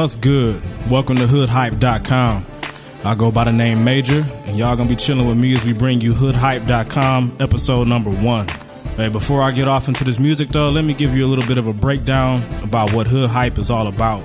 What's good? Welcome to hoodhype.com. I go by the name Major, and y'all gonna be chilling with me as we bring you hoodhype.com episode number one. Hey, before I get off into this music though, let me give you a little bit of a breakdown about what Hood Hype is all about.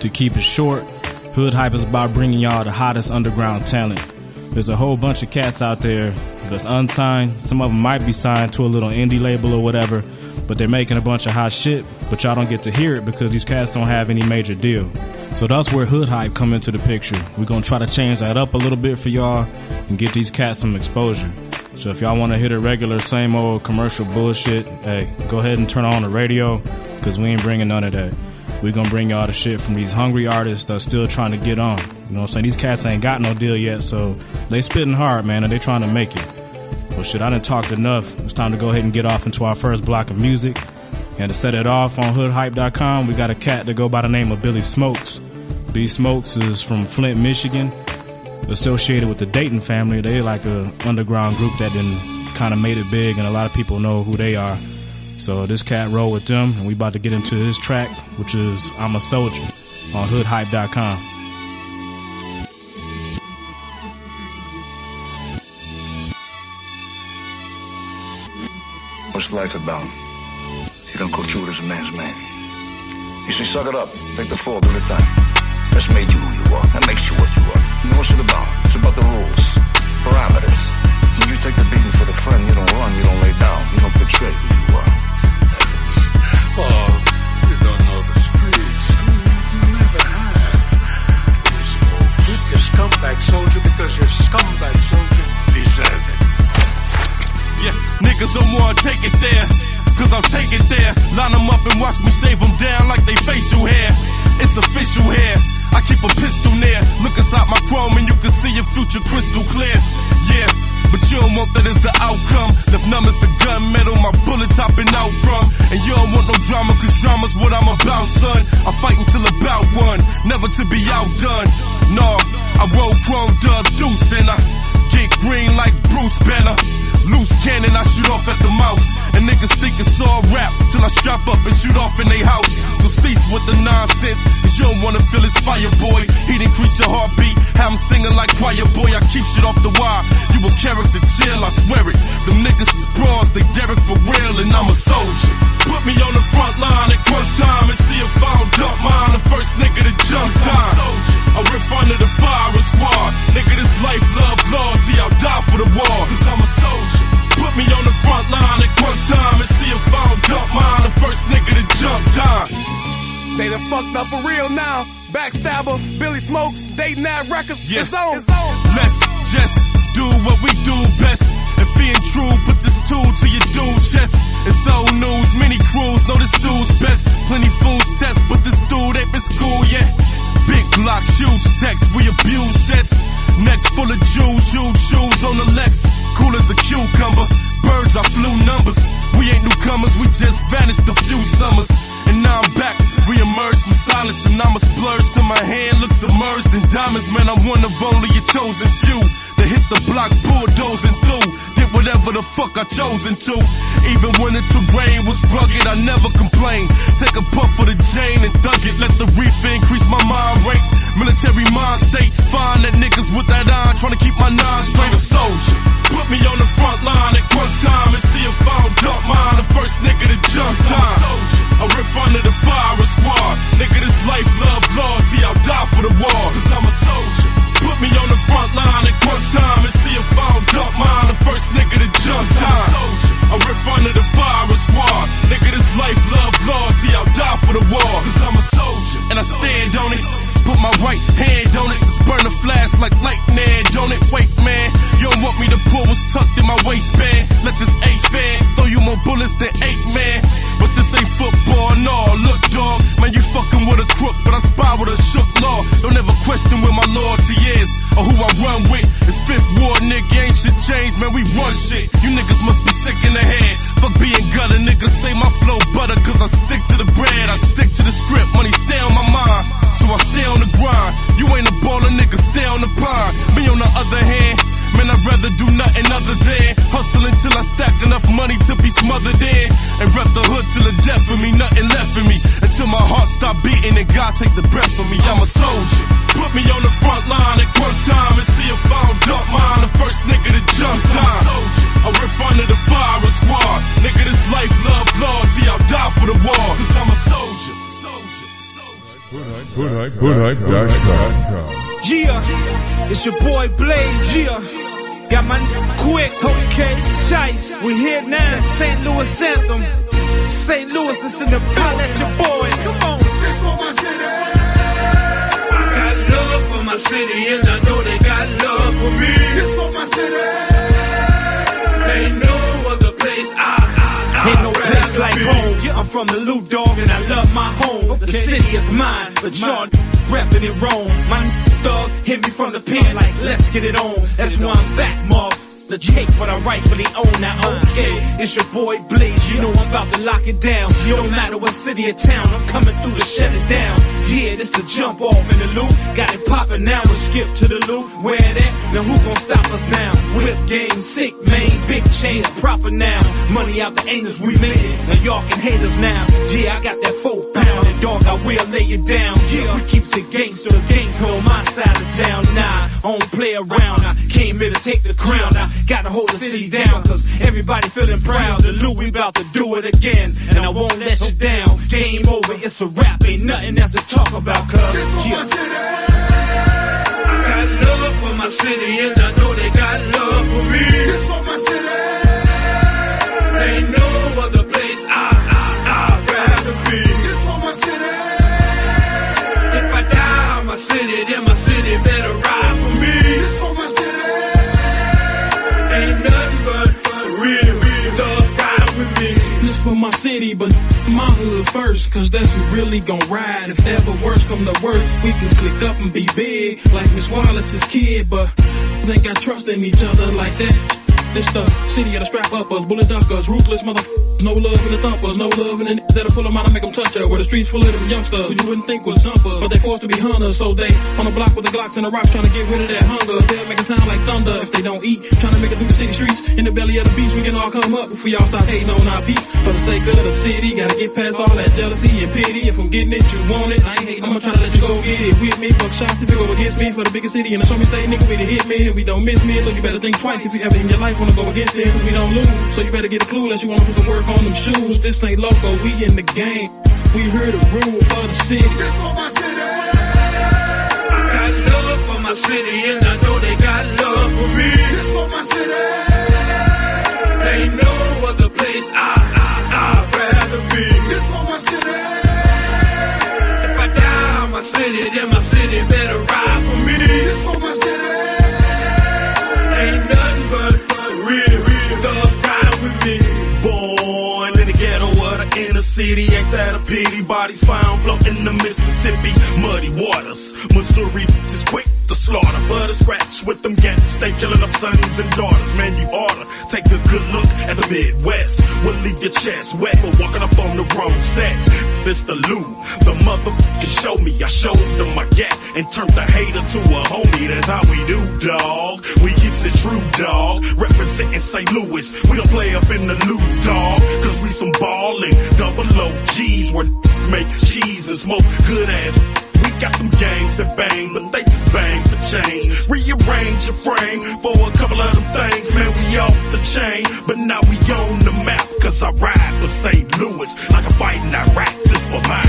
To keep it short, Hood Hype is about bringing y'all the hottest underground talent. There's a whole bunch of cats out there that's unsigned. Some of them might be signed to a little indie label or whatever, but they're making a bunch of hot shit, but y'all don't get to hear it because these cats don't have any major deal. So that's where Hood Hype come into the picture. We're gonna try to change that up a little bit for y'all and get these cats some exposure. So if y'all want to hit a regular same old commercial bullshit, hey, go ahead and turn on the radio because we ain't bringing none of that. We gonna bring y'all the shit from these hungry artists that's still trying to get on. You know what I'm saying? These cats ain't got no deal yet, so they spitting hard, man, and they trying to make it. Well, shit, I done talked enough. It's time to go ahead and get off into our first block of music. And to set it off on hoodhype.com, we got a cat that go by the name of Billy Smokes. B Smokes is from Flint, Michigan, associated with the Dayton family. They like a underground group that then kind of made it big, and a lot of people know who they are. So this cat roll with them, and we about to get into this track, which is "I'm a Soldier" on hoodhype.com. What's life about? You don't go through it as a man's man. You say, suck it up, take the fall, the time. That's made you who you are. That makes you what you are. You know what's it about? It's about the rules, parameters. When you take the beating for the friend, you don't run, you don't lay down, you don't betray who you are. Niggas don't wanna take it there. Cause I'll take it there. Line them up and watch me down like they facial hair. It's official here. I keep a pistol near. Look inside my chrome and you can see your future crystal clear. Yeah. You don't want that as the outcome. Left numb as the gun metal, my bullet topping out from. And you don't want no drama, cause drama's what I'm about, son. I fight until about one, never to be outdone. No, I roll chrome dub deuce and I get green like Bruce Banner. Loose cannon, I shoot off at the mouth. And niggas think it's all rap till I strap up and shoot off in they house. So cease with the nonsense, cause you don't wanna feel his fire, boy. He'd increase your heartbeat, have him singing like choir, boy. I keep shit off the wire. You a character chill, I swear it. Them niggas is bras, they Derek for real, and I'm a soldier. Put me on the front line at crunch time and see if I don't dump mine. The first nigga to jump time. I rip under the fire squad. Nigga, this life, love, loyalty, I'll die for the war. Cause I'm a soldier. Put me on the front line at crunch time and see if I don't dump mine. The first nigga to jump down. They done fucked up for real now. Backstabber, Billy Smokes, Dayton that records. Yeah. It's on. Let's just do what we do best. If being true, put this tool to your dude chest. It's old news, many crews know this dude's best. Plenty fools test, but this dude ain't been school yet. Big Glock shoots text, we abuse sets. Neck full of jewels, huge shoes on the Lex. Cool as a cucumber. Birds, I flew numbers. We ain't newcomers, we just vanished a few summers. And now I'm back, re-emerged from silence, and I'm a splurge to my hand, looks submerged in diamonds. Man, I'm one of only a chosen few to hit the block bulldozing through. Did whatever the fuck I chosen to. Even when the terrain was rugged, I never complained. Take a puff for the chain and thug it. Let the reef increase my mind rate. Military mind state. Find that niggas with that iron trying to keep my nine straight. Hoodhype.com. Yeah, it's your boy Blaze. Yeah, got my n- quick. Okay, shice. We here now. St. Louis anthem. St. Louis is in the pile at your boys. Come on. I got love for my city, and I know they got love for me. Other place I, I, I Ain't no place like home. I'm from the Loot Dog and I love my home. The city is mine, but y'all repping it wrong. My thug hit me from the pen like, let's get it on. That's why I'm back, Marv. The take what I rightfully own. Now, okay, it's your boy Blaze. You know I'm about to lock it down. No matter what city or town, I'm coming through to shut it down. Yeah, this the jump off in the loop. Got it poppin' now. We'll skip to the loop. Where that? Now who gon' stop us now? Whip game, sick man, big chain, proper now. Money out the angels, we made. Now y'all can hate us now. Yeah, I got that four pound and dog, I will lay it down. Yeah, we keeps it gangster, the gangster on my side of town. Nah, I don't play around. I came here to take the crown. Gotta hold the city down, cause everybody feeling proud. The we about to do it again. And I won't let you down. Game over, it's a rap, ain't nothing else to talk about, cuz. Yeah. I got love for my city, and I know they got love for me. This for my city. Ain't no other place I, I, I'd rather be. This for my city. If I die in my city, then my for my city, but my hood first, cause that's who really gon' ride. If ever worse come to worst, we can click up and be big, like Miss Wallace's kid, but ain't got trust in each other like that. This the city of the strap uppers, bullet duckers, ruthless motherfuckers, no love in the thumpers, no love in the n- that'll pull them out and make them touch her. Where the streets full of them youngsters who you wouldn't think was dumpers, but they forced to be hunters, so they on the block with the glocks and the rocks trying to get rid of that hunger. They'll make it sound like thunder if they don't eat, trying to make it through the city streets. In the belly of the beast, we can all come up before y'all start hating on our beef. For the sake of the city, gotta get past all that jealousy and pity. If I'm getting it, you want it. I ain't hating, I'ma try to let you go get it with me. Fuck shots to up against me for the biggest city. And the show me stay nigga, we to hit me. And we don't miss me, so you better think twice if you ever in your life wanna go against it. Cause we don't lose, so you better get a clue unless you wanna put some work on them shoes. This ain't local, we in the game. We here to rule for the city. This for my city. I got love for my city, and I know they got love for me. This for my city. Ain't no other place I, I, I'd rather be. This for my city. If I die in my city, then my city better ride for me. Ain't pity? Bodies found floating in the Mississippi, muddy waters. Missouri is quick to slaughter, but a scratch with them gats. They killing up sons and daughters. Man, you oughta take a good look at the Midwest. We'll leave your chest wet for walking up on the wrong set. This the Lou, the motherfucker show me. I showed them my gap and turned the hater to a homie. That's how we do, dog. We keeps it true, dog. Representing St. Louis. We don't play up in the loot, dog. Cause we some ballin' double OGs where make cheese and smoke good ass. We got them gangs that bang, but they just bang for change. Rearrange your frame for a couple of them things, man. We off the chain, but now we on the map. Cause I ride for St. Louis like a fight in Iraq. This for mine.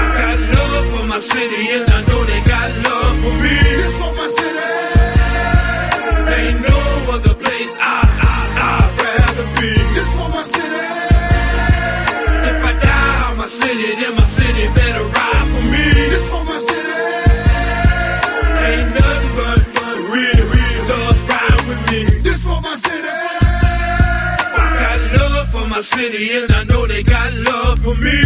I got love for my city, and I know they got love for me. This for my city. Ain't no other place I, city, and I know they got love for me.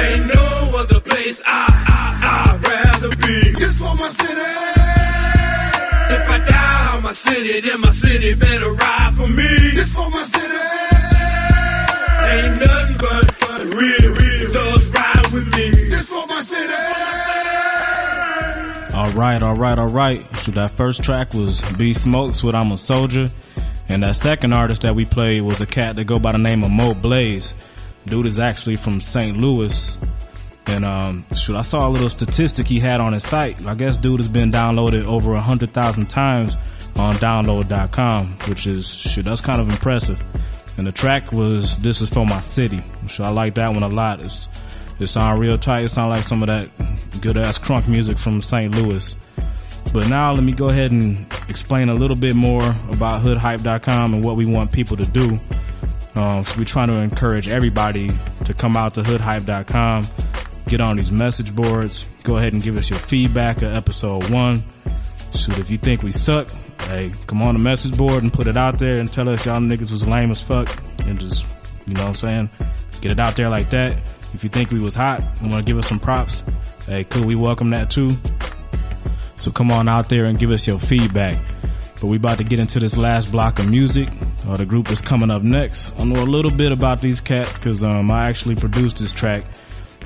Ain't no other place I, I, I'd rather be. It's for my city. If I die in my city, then my city better ride for me. It's for my city. Ain't nothing but, but real, real thugs ride with me. It's for my city. All right, all right, all right. So that first track was B Smokes with I'm a Soldier. And that second artist that we played was a cat that go by the name of Mo Blaze. Dude is actually from St. Louis. And um, shoot, I saw a little statistic he had on his site. I guess dude has been downloaded over hundred thousand times on download.com, which is shoot, that's kind of impressive. And the track was "This Is for My City." So I like that one a lot. It's it sound real tight. It sound like some of that good ass crunk music from St. Louis. But now let me go ahead and explain a little bit more about hoodhype.com and what we want people to do. Um, so we're trying to encourage everybody to come out to hoodhype.com, get on these message boards, go ahead and give us your feedback of episode one. Shoot, if you think we suck, hey, come on the message board and put it out there and tell us y'all niggas was lame as fuck and just, you know what I'm saying? Get it out there like that. If you think we was hot and want to give us some props, hey, cool, we welcome that too. So come on out there and give us your feedback. But we about to get into this last block of music. Uh, the group is coming up next. I know a little bit about these cats because um, I actually produced this track.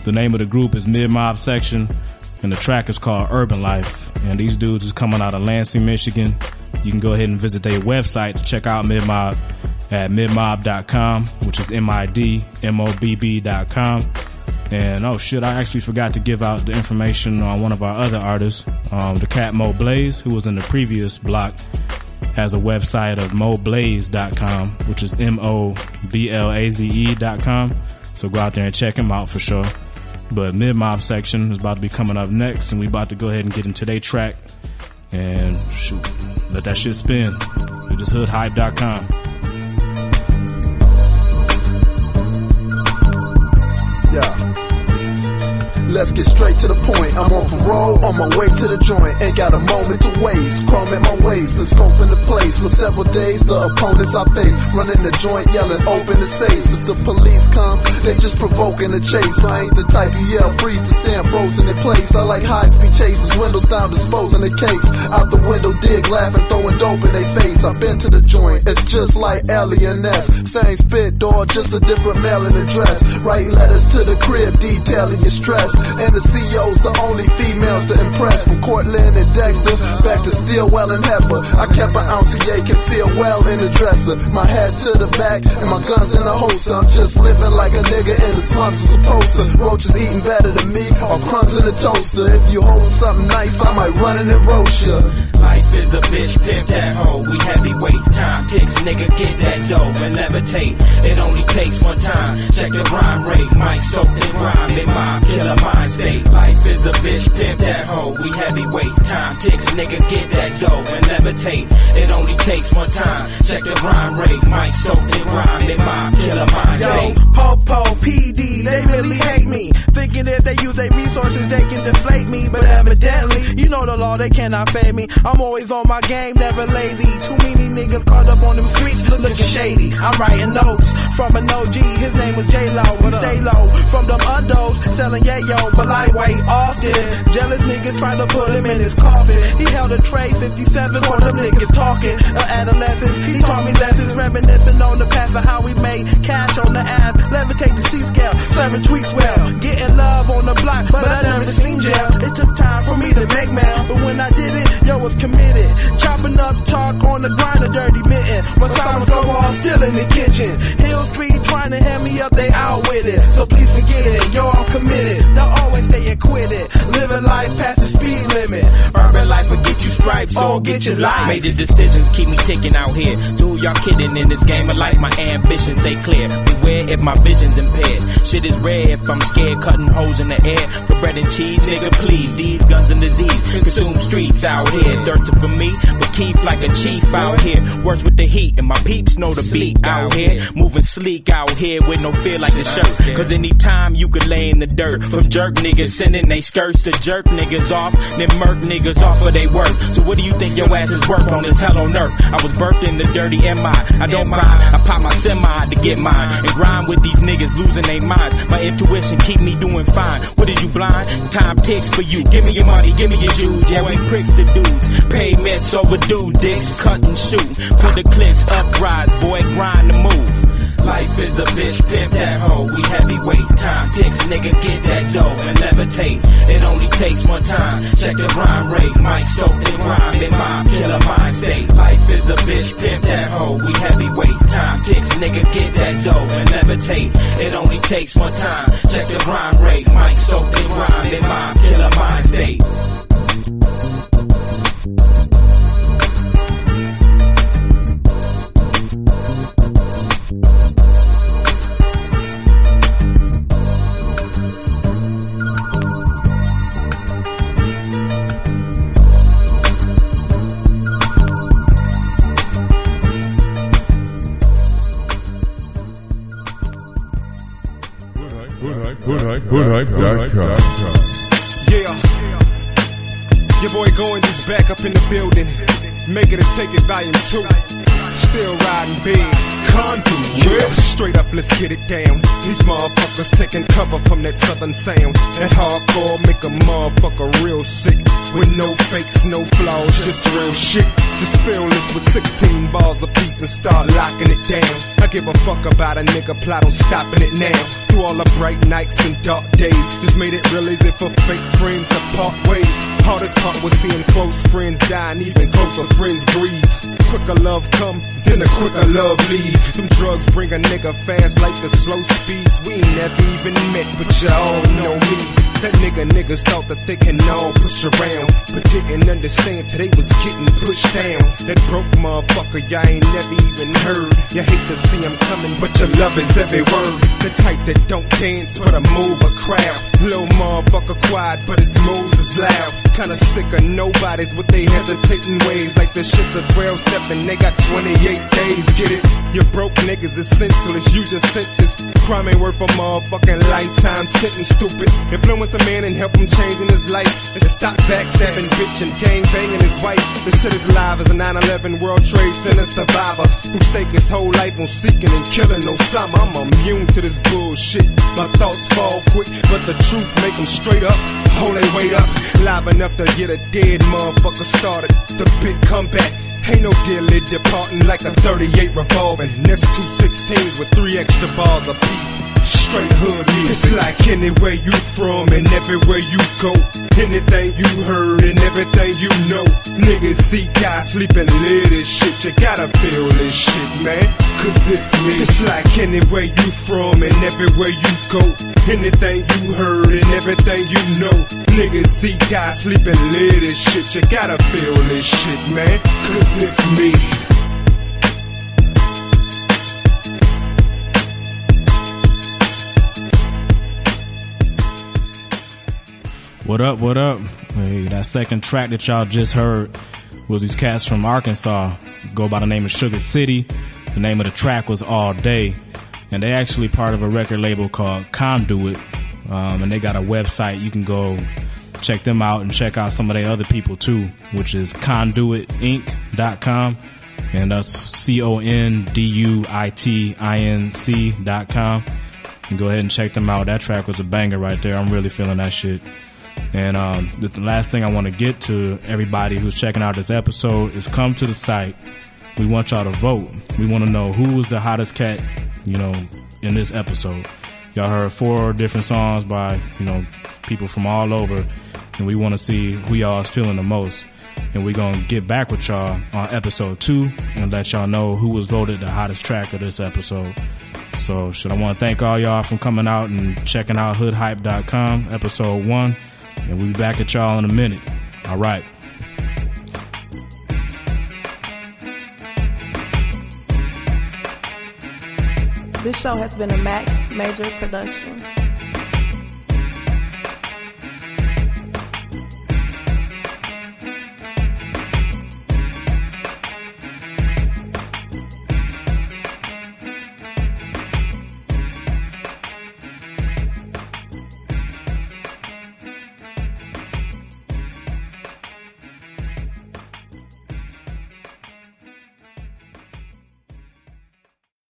The name of the group is Mid Mobb Section, and the track is called Urban Life. And these dudes is coming out of Lansing, Michigan. You can go ahead and visit their website to check out Mid Mobb at midmobb.com, which is M I D M O B B.com. And oh shit, I actually forgot to give out the information on one of our other artists, um, the cat Mo Blaze, who was in the previous block, has a website of moblaze.com, which is M O B L A Z E.com. So go out there and check him out for sure. But mid mobb section is about to be coming up next, and we about to go ahead and get into their track and shoot, let that shit spin. It is hoodhype.com. Let's get straight to the point. I'm on parole, on my way to the joint. Ain't got a moment to waste. Chrome at my waist, been scoping the place for several days. The opponents I face, running the joint, yelling, open the safes. If the police come, they just provoking the chase. I ain't the type you yell, freeze to stand frozen in place. I like high speed chases, windows down, disposing the case. Out the window, dig, laughing, throwing dope in their face. I've been to the joint, it's just like Alien S. Same spit door, just a different mailing address. Writing letters to the crib, detailing your stress. And the CEO's the only females to impress. From Cortland and Dexter back to Stillwell and Heifer. I kept an ounce of yay concealed well in the dresser. My head to the back and my guns in the holster. I'm just living like a nigga in the slums is supposed to. Roaches eating better than me or crumbs in the toaster. If you holding something nice, I might run in and roast ya. Life is a bitch, pimp that hoe. We heavyweight, time ticks, nigga, get that dough and levitate. It only takes one time. Check the rhyme rate, might soak the rhyme in my killer mind state. Life is a bitch, pimp that hoe. We heavyweight, time ticks, nigga, get that dough and levitate. It only takes one time. Check the rhyme rate, might soak the rhyme in my killer mind state. Yo, state. Popo, PD, they really hate me. Thinking if they use their resources, they can deflate me. But evidently, you know the law, they cannot fade me. I'm always on my game, never lazy. Too many niggas caught up on them streets looking shady. I'm writing notes from an OG, his name was J-Lo. We stay low from them undos, selling yayo, but lightweight often. Jealous niggas try to put him in his coffin. He held a tray 57 for them niggas talking. Of adolescence, he taught me lessons, reminiscing on the past of how we made cash on the app. Levitate the C scale, serving tweets well. Getting love on the block, but I never seen jail. It took time for me to make mail, but when I did it, yo was committed. Chopping up chalk on the grind, a dirty mitten. When sirens go off, still in the kitchen. Hill Street trying to hand me up, they out with it. So please forget it, yo, I'm committed. Don't always stay acquitted. Living life past the speed get you stripes or get your life. Made the decisions keep me ticking out here. So who y'all kidding in this game of life? My ambitions stay clear. Beware if my vision's impaired. Shit is rare if I'm scared. Cutting holes in the air for bread and cheese, nigga. Please, these guns and disease consume streets out here. Thirsting for me, but keep like a chief out here. Works with the heat and my peeps know the beat out here. Moving sleek out here with no fear like the shirt. Cause anytime you could lay in the dirt from jerk niggas sending they skirts to jerk niggas off, then murk niggas off of they work. So what do you think your ass is worth on this hell on earth? I was birthed in the dirty MI. I don't mind. I pop my semi to get mine and grind with these niggas losing their minds. My intuition keep me doing fine. What is you blind? Time ticks for you. Give me your money, give me your shoes. Yeah, we pricks the dudes. Payments overdue, dicks cut and shoot. For the clicks, uprise, boy, grind the move. Life is a bitch, pimp that hoe. We heavyweight, time ticks, nigga, get that dough and levitate. It only takes one time. Check the rhyme rate, might soak the rhyme in my killer mind state. Life is a bitch, pimp that hoe. We heavyweight, time ticks, nigga, get that dough and levitate. It only takes one time. Check the rhyme rate, might soak the rhyme in my killer mind state. Volume two. Still riding big. Conduit. Yeah. Straight up, let's get it down. These motherfuckers taking cover from that southern sound. That hardcore make a motherfucker real sick. With no fakes, no flaws, just real shit. Just fill this with 16 balls a piece and start locking it down. I give a fuck about a nigga plot on stopping it now. Through all the bright nights and dark days. Just made it real easy for fake friends to part ways. Hardest part was seeing close friends die and even closer friends grieve. Quicker love come, then a quicker love leave. Them drugs bring a nigga fast like the slow speeds. We ain't never even met, but y'all know me. That nigga niggas thought that they can all push around, didn't today was getting pushed down. That broke motherfucker y'all ain't never even heard. You hate to see him coming, but your love is every word. The type that don't dance but a move a crowd. Little motherfucker quiet, but his moves is loud. Kinda sick of nobodies with they hesitating ways. Like the shit the 12 step and they got 28 days. Get it? You broke niggas is senseless. Use your senses. Crime ain't worth a motherfucking lifetime sentence. Stupid. Influence a man and help him change in his life. And stop backstabbing, bitch, and gang banging his wife. This shit is live as a 9-11 World Trade Center survivor who stake his whole life on seeking and killing Osama. I'm immune to this bullshit. My thoughts fall quick, but the truth make them straight up. Hold they weight up. Live enough to get a dead motherfucker started. The big comeback. Ain't no dilly departing like a 38 revolving. And two 16s with three extra bars apiece. Straight hood music. It's like anywhere you from and everywhere you go. Anything you heard and everything you know. Niggas see guys sleeping, live this shit. You gotta feel this shit, man. Cause this me. It's like anywhere you from and everywhere you go. Anything you heard and everything you know. Niggas see guys sleeping, live this shit. You gotta feel this shit, man. Cause this me. What up, what up? Hey, that second track that y'all just heard was these cats from Arkansas, go by the name of Suga City. The name of the track was All Day, and they actually part of a record label called Conduit, um, and they got a website. You can go check them out and check out some of their other people too, which is conduitinc.com, and that's C O N D U I T I N C dot com. And go ahead and check them out. That track was a banger right there. I'm really feeling that shit. And um, the, the last thing I want to get to everybody who's checking out this episode is come to the site. We want y'all to vote. We want to know who was the hottest cat, you know, in this episode. Y'all heard four different songs by, you know, people from all over, and we want to see who y'all is feeling the most. And we're going to get back with y'all on episode two and let y'all know who was voted the hottest track of this episode. So, should I want to thank all y'all for coming out and checking out hoodhype.com, episode one. And we'll be back at y'all in a minute. All right. This show has been a Mac Major production.